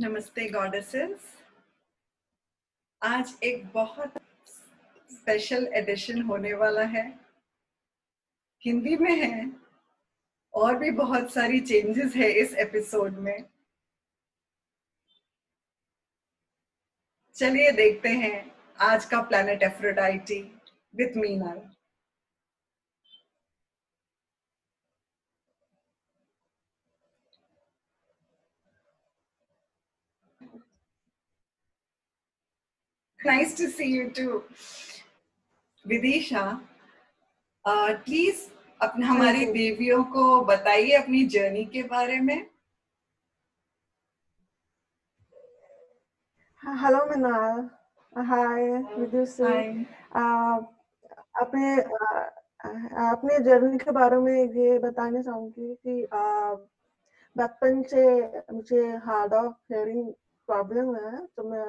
नमस्ते गॉडेसेस आज एक बहुत स्पेशल एडिशन होने वाला है। हिंदी में है, और भी बहुत सारी चेंजेस है इस एपिसोड में। चलिए देखते हैं आज का planet Aphrodite with Meena nice to see you too. Vidisha please uh, अपने हमारी देवियों को बताइए अपनी जर्नी के बारे में। हेलो मिनाल हाय विदुषी अपने अपने जर्नी के बारे में ये बताना चाहूँगी कि बचपन से मुझे हार्ड ऑफ़ हेयरिंग प्रॉब्लम है तो मैं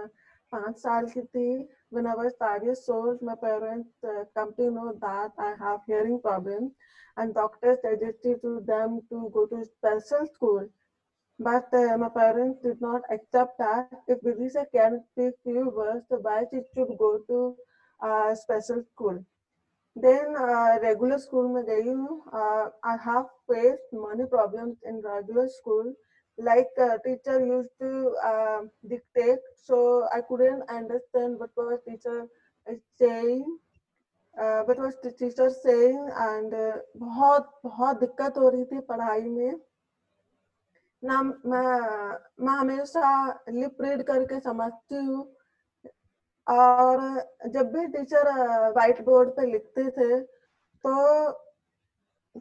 पांच साल की थी when I was five years old, my parents uh, come to know that I have hearing problem, and doctors suggested to them to go to special school. But uh, my parents did not accept that. If Vidisha can speak few words, so why she should go to uh, special school? Then uh, regular school में गई हूँ. Uh, I have faced many problems in regular school Like uh, teacher used to uh, dictate so i couldn't understand what was teacher saying uh, what was the teacher saying and uh, बहुत बहुत दिक्कत हो रही थी पढ़ाई में ना मैं मैं हमेशा लिप रीड करके समझती हूँ और जब भी टीचर व्हाइट बोर्ड पे लिखते थे तो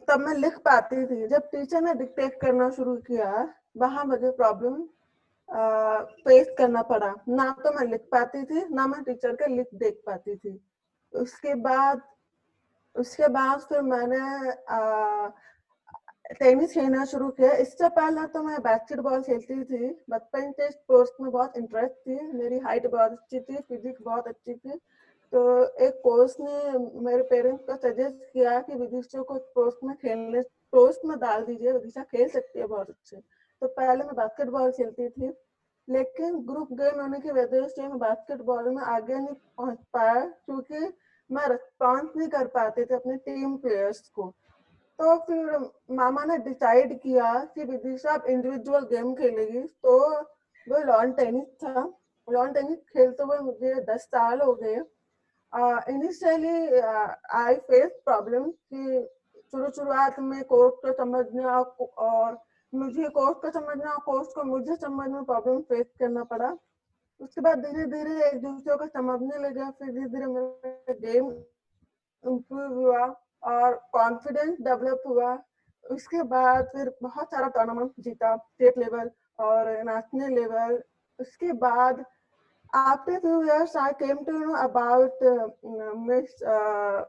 तब मैं लिख पाती थी जब टीचर ने डिक्टेट करना शुरू किया वहाँ मुझे प्रॉब्लम फेस करना पड़ा। ना तो मैं लिख पाती थी, ना मैं टीचर के लिख देख पाती थी। उसके बाद उसके बाद फिर मैंने टेनिस खेलना शुरू किया। इससे पहले तो मैं बास्केटबॉल खेलती थी। बचपन से स्पोर्ट्स में बहुत इंटरेस्ट थी। मेरी हाइट बहुत अच्छी थी फिजिक्स बहुत अच्छी थी। तो एक कोच ने मेरे पेरेंट्स को सजेस्ट किया कि विदिशा को स्पोर्ट्स में खेलने स्पोर्ट्स में डाल दीजिए। विदिशा खेल सकती है बहुत अच्छे। तो पहले मैं बास्केटबॉल खेलती थी, लेकिन ग्रुप गेम होने की वजह से मैं बास्केटबॉल में आगे नहीं पहुँच पाया, क्योंकि मैं रिस्पॉन्स नहीं कर पाते थे अपने टीम प्लेयर्स को। तो फिर मामा ने डिसाइड किया कि विदिशा आप इंडिविजुअल गेम खेलेगी तो वो लॉन टेनिस था। लॉन टेनिस खेलते हुए मुझे दस साल हो गए। इनिशियली आई फेस प्रॉब्लम कि शुरू शुरुआत में कोर्ट को समझना और मुझे कोर्स को समझना और कोर्स को मुझे समझना प्रॉब्लम फेस करना पड़ा उसके बाद धीरे धीरे एक दूसरे को समझने लगे फिर धीरे धीरे मेरा गेम इम्प्रूव हुआ और कॉन्फिडेंस डेवलप हुआ उसके बाद फिर बहुत सारा टूर्नामेंट जीता स्टेट लेवल और नेशनल लेवल उसके बाद after few years I came to know about uh, Miss uh,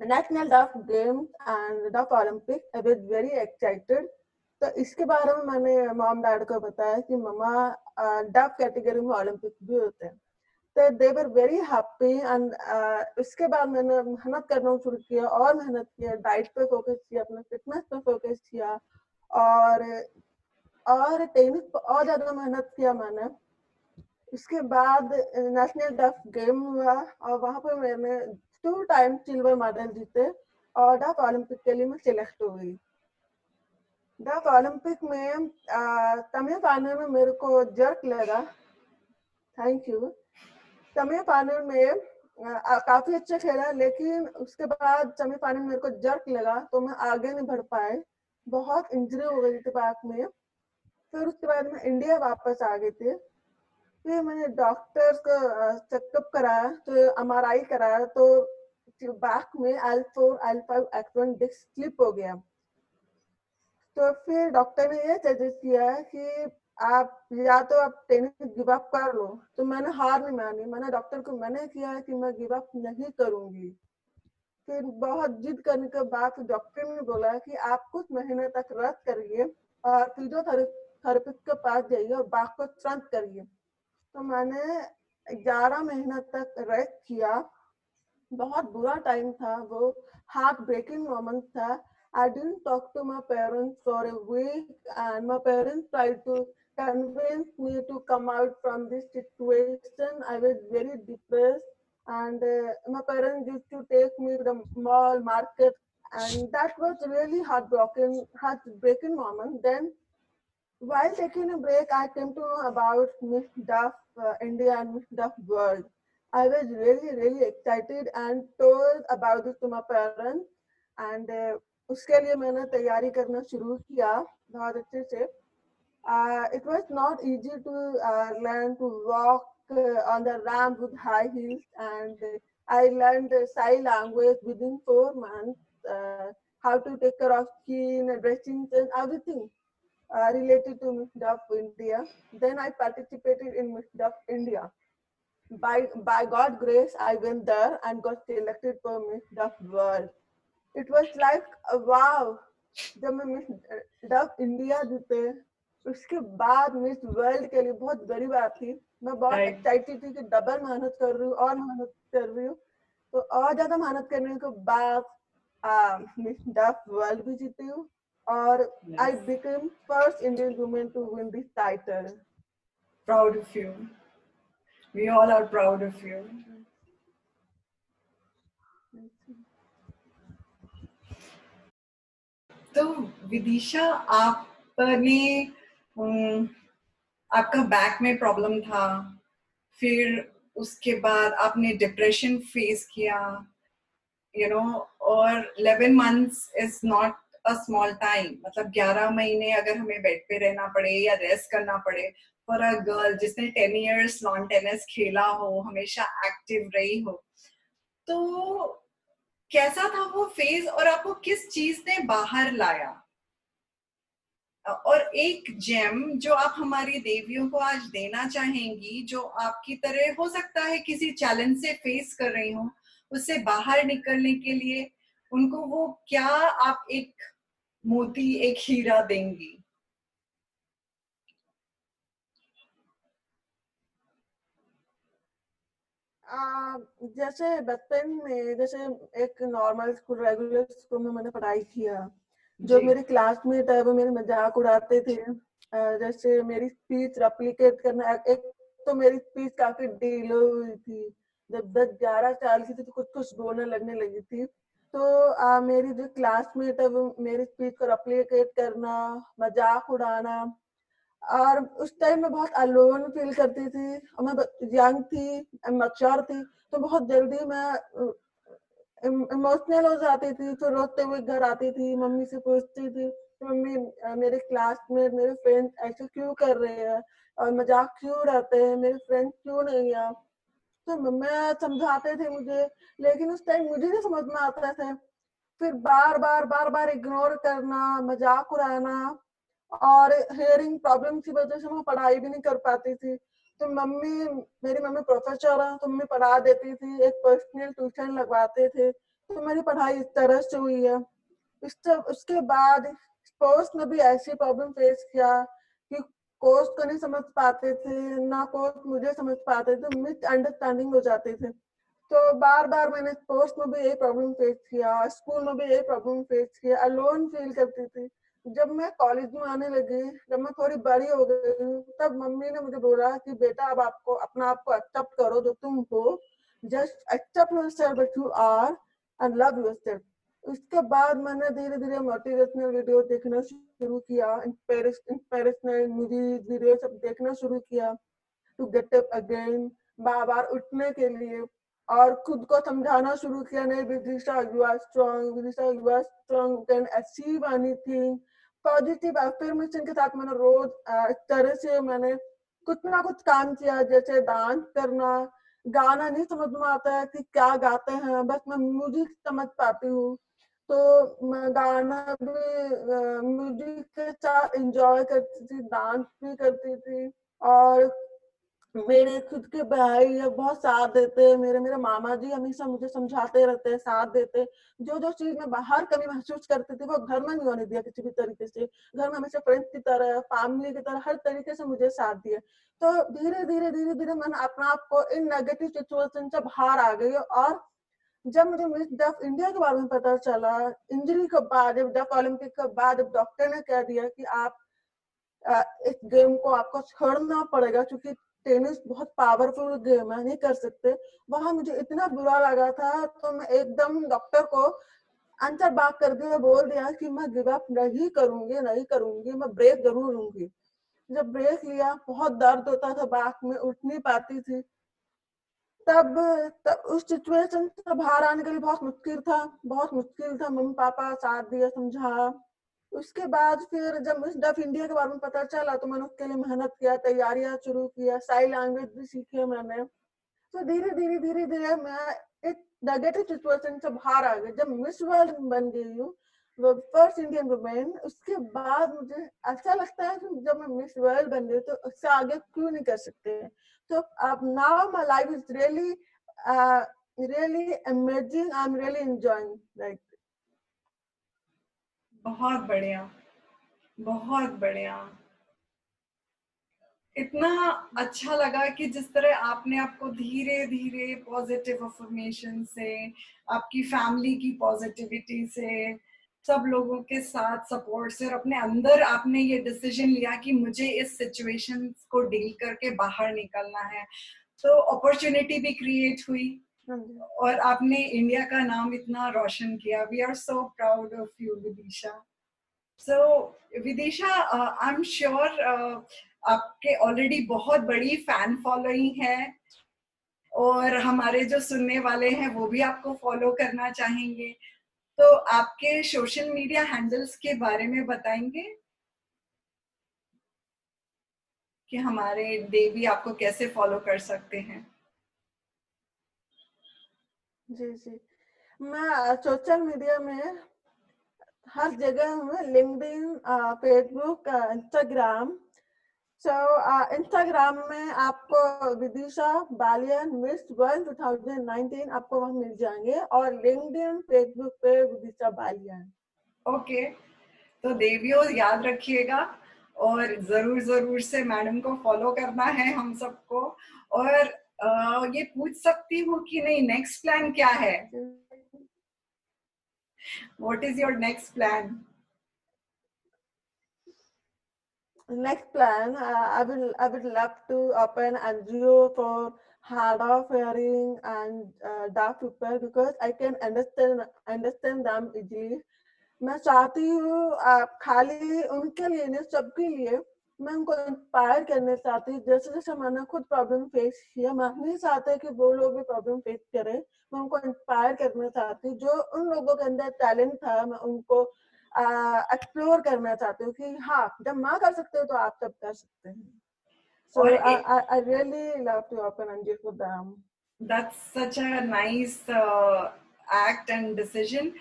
National Duff Games and Duff Olympics. I was. तो इसके बारे में मैंने मॉम डैड को बताया कि मम्मा डब कैटेगरी में ओलंपिक भी होते हैं। तो they were very happy and उसके बाद मैंने मेहनत करना शुरू किया और मेहनत किया डाइट पे फोकस किया, अपने फिटनेस पे फोकस किया और और टेनिस पे और ज़्यादा मेहनत किया मैंने। उसके बाद नेशनल डफ गेम हुआ और वहाँ पर मैंने टू टाइम सिल्वर मेडल जीते और डफ ओलंपिक के लिए मैं सिलेक्ट हो गई। डफ ओलंपिक में तमिल सेमीफाइनल में मेरे को जर्क लगा। थैंक यू तमिल सेमीफाइनल में आ, काफ़ी अच्छा खेला लेकिन उसके बाद सेमीफाइनल मेरे को जर्क लगा तो मैं आगे नहीं बढ़ पाए बहुत इंजरी हो गई थी बैक में। फिर उसके बाद मैं इंडिया वापस आ गई थी। फिर मैंने डॉक्टर को चेकअप कराया तो एमआरआई कराया तो बैक में एल फोर एल फाइव एक्ट वन डिस्क स्लिप हो गया। तो फिर डॉक्टर ने ये सजेस्ट किया कि आप या तो आप टेनिस गिव अप कर लो। तो मैंने हार नहीं मानी। मैंने डॉक्टर को मैंने किया कि मैं गिव अप नहीं करूँगी। फिर बहुत जिद करने के बाद डॉक्टर ने बोला कि आप कुछ महीने तक रेस्ट करिए और फिजियोथेरेपिस्ट के पास जाइए और बाघ को तुरंत करिए। तो मैंने ग्यारह महीना तक रेस्ट किया। बहुत बुरा टाइम था। वो हार्ट ब्रेकिंग मोमेंट था। I didn't talk to my parents for a week, and my parents tried to convince me to come out from this situation. I was very depressed, and uh, my parents used to take me to the mall market, and that was really heartbroken, heartbreaking moment. Then, while taking a break, I came to know about Miss Duff uh, India and Miss Duff World. I was really, really excited and told about this to my parents, and uh, उसके लिए मैंने तैयारी करना शुरू किया बहुत अच्छे से uh, it was not easy to uh, learn to walk uh, on the ramp with high heels, and I learned the sign language within four months. Uh, how to take care of skin, dressing, and everything uh, related to Miss Duff India. Then I participated in Miss Duff India. By by God grace, I went there and got selected for Miss Duff World. It was like wow. जब मैं miss डफ India जीते उसके बाद miss world के लिए बहुत बड़ी बात थी। मैं बहुत एक्साइटेड थी कि डबल मेहनत कर रही हूँ और मेहनत कर रही हूँ। तो और ज़्यादा मेहनत करने के बाद मिस डफ वर्ल्ड भी जीती हूँ और I become first Indian women to win this title proud of you we all are proud of you तो विदिशा, आपने आपका बैक में प्रॉब्लम था, फिर उसके बाद आपने डिप्रेशन फेस किया यू नो और 11 months is not a small time मतलब 11 महीने अगर हमें बेड पे रहना पड़े या रेस्ट करना पड़े फॉर अ गर्ल जिसने 10 इयर्स लॉन टेनिस खेला हो, हमेशा एक्टिव रही हो तो कैसा था वो फ़ेज़ और आपको किस चीज़ ने बाहर लाया? और एक जेम जो आप हमारी देवियों को आज देना चाहेंगी, जो आपकी तरह हो सकता है किसी चैलेंज से फेस कर रही हो, उससे बाहर निकलने के लिए, उनको वो क्या आप एक मोती, एक हीरा देंगी? जैसे बचपन में जैसे एक नॉर्मल स्कूल रेगुलर स्कूल में मैंने पढ़ाई किया। जो मेरे क्लासमेट है वो मेरे मज़ाक उड़ाते थे। जैसे मेरी स्पीच रेप्लिकेट करना एक तो मेरी स्पीच काफ़ी डीलो हुई थी। जब दस ग्यारह साल की थी तो कुछ कुछ बोलने लगने लगी थी। तो आ, मेरी जो क्लासमेट है वो मेरी स्पीच को रेप्लिकेट करना मज़ाक उड़ाना और उस टाइम में बहुत अलोन फील करती थी, और मैं यंग थी मच्योर थी तो बहुत जल्दी मैं इमोशनल हो जाती थी, फिर रोते हुए घर आती थी, मम्मी से पूछती थी, मम्मी मेरे क्लास में मेरे फ्रेंड्स ऐसे क्यों कर रहे हैं? और मज़ाक क्यों रहते हैं? मेरे फ्रेंड्स क्यों नहीं है? तो मम्मी समझाते थे मुझे, लेकिन उस टाइम मुझे नहीं समझ में आता था। फिर बार बार बार बार इग्नोर करना, मज़ाक उड़ाना और हेयरिंग प्रॉब्लम की वजह से मैं पढ़ाई भी नहीं कर पाती थी। तो मम्मी, मेरी मम्मी प्रोफेसर है तो मम्मी पढ़ा देती थी, एक पर्सनल ट्यूशन लगवाते थे। तो मेरी पढ़ाई इस तरह से हुई है। इस उसके बाद स्पोर्ट्स में भी ऐसी प्रॉब्लम फेस किया कि कोर्स को नहीं समझ पाते थे, ना कोर्स मुझे समझ पाते थे मिस अंडरस्टैंडिंग हो जाते थे। तो बार बार मैंने स्पोर्ट्स में भी यही प्रॉब्लम फेस किया स्कूल में भी यही प्रॉब्लम फेस किया अलोन फील करती थी। मैं कॉलेज में आने लगी, जब मैं थोड़ी बड़ी हो गई, तब मम्मी ने मुझे बोला कि बेटा अब आपको, अपना आप को एक्सेप्ट करो जो तुम हो। Just accept yourself but you are and love yourself उसके बाद मैंने धीरे धीरे मोटिवेशनल वीडियो देखना शुरू किया इंस्पिरेशनल मूवीज़ वीडियो सब देखना शुरू किया। टू गेट अप अगेन बार बार उठने के लिए और खुद को समझाना शुरू किया, नहीं Vidisha you are strong Vidisha you are strong can achieve anything positive affirmation के साथ मैंने रोज इस तरह से मैंने कुछ ना कुछ काम किया, जैसे डांस करना, गाना नहीं समझ में आता है कि क्या गाते हैं, बस मैं म्यूज़िक समझ पाती हूँ। तो मैं गाना भी म्यूज़िक के साथ एंजॉय करती थी डांस भी करती थी और मेरे खुद के भाई बहुत साथ देते हैं, मेरे मेरे मामा जी हमेशा मुझे समझाते रहते हैं, साथ देते जो जो चीज़ मैं बाहर कभी महसूस करती थी, वो घर में नहीं होने दिया किसी भी तरीके से? घर में हमेशा फ्रेंड्स की तरह फैमिली की तरह, हर तरीके से मुझे साथ दिया। तो धीरे धीरे धीरे धीरे मैंने अपना आप को इन नेगेटिव सिचुएशन से बाहर आ गई और जब मुझे मिस डफ इंडिया के बारे में पता चला इंजरी के बाद, जब डफ ओलंपिक के बाद डॉक्टर ने कह दिया कि आप इस गेम को आपको छोड़ना पड़ेगा, क्योंकि टेनिस बहुत पावरफुल गेम है नहीं कर सकते। वहाँ मुझे इतना बुरा लगा था तो मैं एकदम डॉक्टर को आंसर बात कर दिया बोल दिया कि मैं गिव अप नहीं करूँगी नहीं करूँगी, मैं ब्रेक ज़रूर लूँगी। जब ब्रेक लिया, बहुत दर्द होता था बैक में उठ नहीं पाती थी। तब तब उस सिचुएशन से बाहर आने के लिए बहुत मुश्किल था, बहुत मुश्किल था। मम्मी पापा साथ दिया, समझा। उसके बाद फिर जब मिस डफ इंडिया के बारे में पता चला तो मैंने उसके लिए मेहनत किया तैयारियाँ शुरू किया साई लैंग्वेज भी सीखी मैंने तो धीरे धीरे धीरे धीरे मैं एक नेगेटिव सिचुएशन से बाहर आ गई जब मिस वर्ल्ड बन गई हूँ फ़र्स्ट इंडियन वुमेन उसके बाद मुझे अच्छा लगता है कि जब मैं मिस वर्ल्ड बन गई तो उससे आगे क्यों नहीं कर सकते So uh, now my life is really really really amazing. I'm really enjoying like. बहुत बढ़िया बहुत बढ़िया। इतना अच्छा लगा कि जिस तरह आपने आपको धीरे धीरे पॉजिटिव अफर्मेशन से, आपकी फैमिली की पॉजिटिविटी से, सब लोगों के साथ सपोर्ट से और अपने अंदर आपने ये डिसीज़न लिया कि मुझे इस सिचुएशन को डील करके बाहर निकलना है। तो अपॉर्चुनिटी भी क्रिएट हुई। और आपने इंडिया का नाम इतना रोशन किया। We are so proud of you Vidisha so Vidisha I am sure आपके ऑलरेडी बहुत बड़ी फ़ैन फॉलोइंग है और हमारे जो सुनने वाले हैं वो भी आपको फॉलो करना चाहेंगे। तो आपके सोशल मीडिया हैंडल्स के बारे में बताएँगे कि हमारे देवी आपको कैसे फॉलो कर सकते हैं? जी जी। मैं सोशल मीडिया में हर जगह हूँ, LinkedIn Facebook Instagram. So Instagram में आपको विदिशा, बालियन मिस वर्ल्ड 2019 आपको वहाँ मिल जाएँगे और लिंक्डइन, फेसबुक पे विदिशा, बालियन। ओके। तो देवियो, याद रखिएगा और ज़रूर ज़रूर से मैडम को फॉलो करना है हम सबको। और ये पूछ सकती हूँ कि नहीं नेक्स्ट प्लान क्या है what is your next plan next plan, uh, I will I would love to open NGO for hard of hearing and uh, deaf people because I can understand understand them easily. मैं चाहती हूँ खाली उनके लिए नहीं सबके लिए मैं उनको इंस्पायर करना चाहती हूँ। जैसे जैसे मैंने खुद प्रॉब्लम फेस किया मैं नहीं चाहती कि वो लोग भी प्रॉब्लम फेस करें। मैं उनको इंस्पायर करना चाहती हूँ। जो उन लोगों के अंदर टैलेंट था मैं उनको एक्सप्लोर करना चाहते हो कि हाँ जब माँ कर सकते हो तो आप सब कर सकते हैं। So I, I, I really love to open NGO for them. That's such a nice uh, act and decision.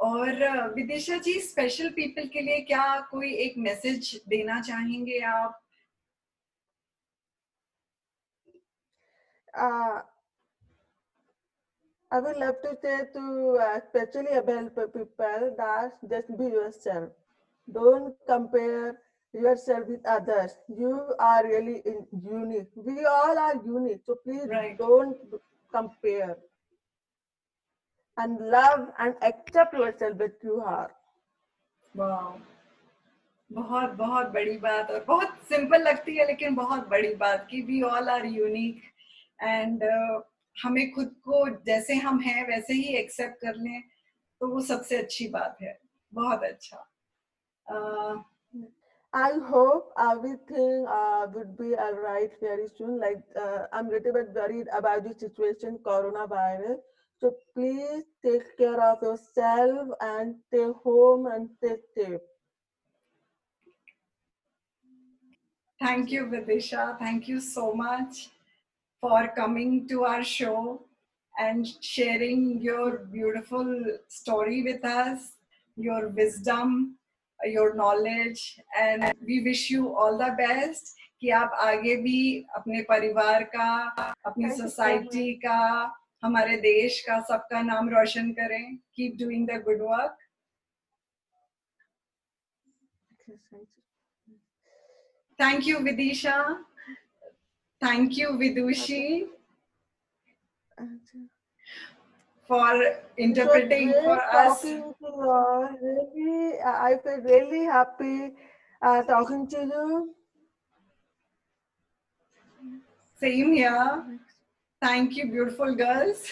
और विदिशा जी स्पेशल पीपल के लिए क्या कोई एक मैसेज देना चाहेंगे आप? I would love to say to specially all people that just be your don't compare your with others you are really unique we all are unique so please don't compare and love and accept yourself with you are. Wow. बहुत बहुत बड़ी बात और बहुत simple लगती है लेकिन बहुत बड़ी बात कि we all are unique and हमें खुद को जैसे हम हैं वैसे ही एक्सेप्ट कर लें तो वो सबसे अच्छी बात है बहुत अच्छा I hope everything would be alright very soon like I am little but worried about this situation corona virus So please take care of yourself and stay home and stay safe. Thank you, Vidisha. Thank you so much. for coming to our show and sharing your beautiful story with us, your wisdom, your knowledge, and we wish you all the best. कि आप आगे भी अपने परिवार का अपनी society का हमारे देश का सबका नाम रोशन करें keep doing the good work thank you Vidisha Thank you, Vidushi, for interpreting for us. Really, I feel really happy uh, talking to you. Same here. Thank you, beautiful girls.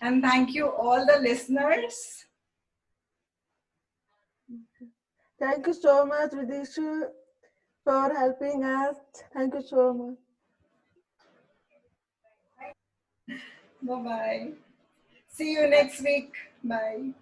And thank you, all the listeners. Thank you so much, Vidisha, for helping us. Thank you so much. Bye bye. See you next week. Bye.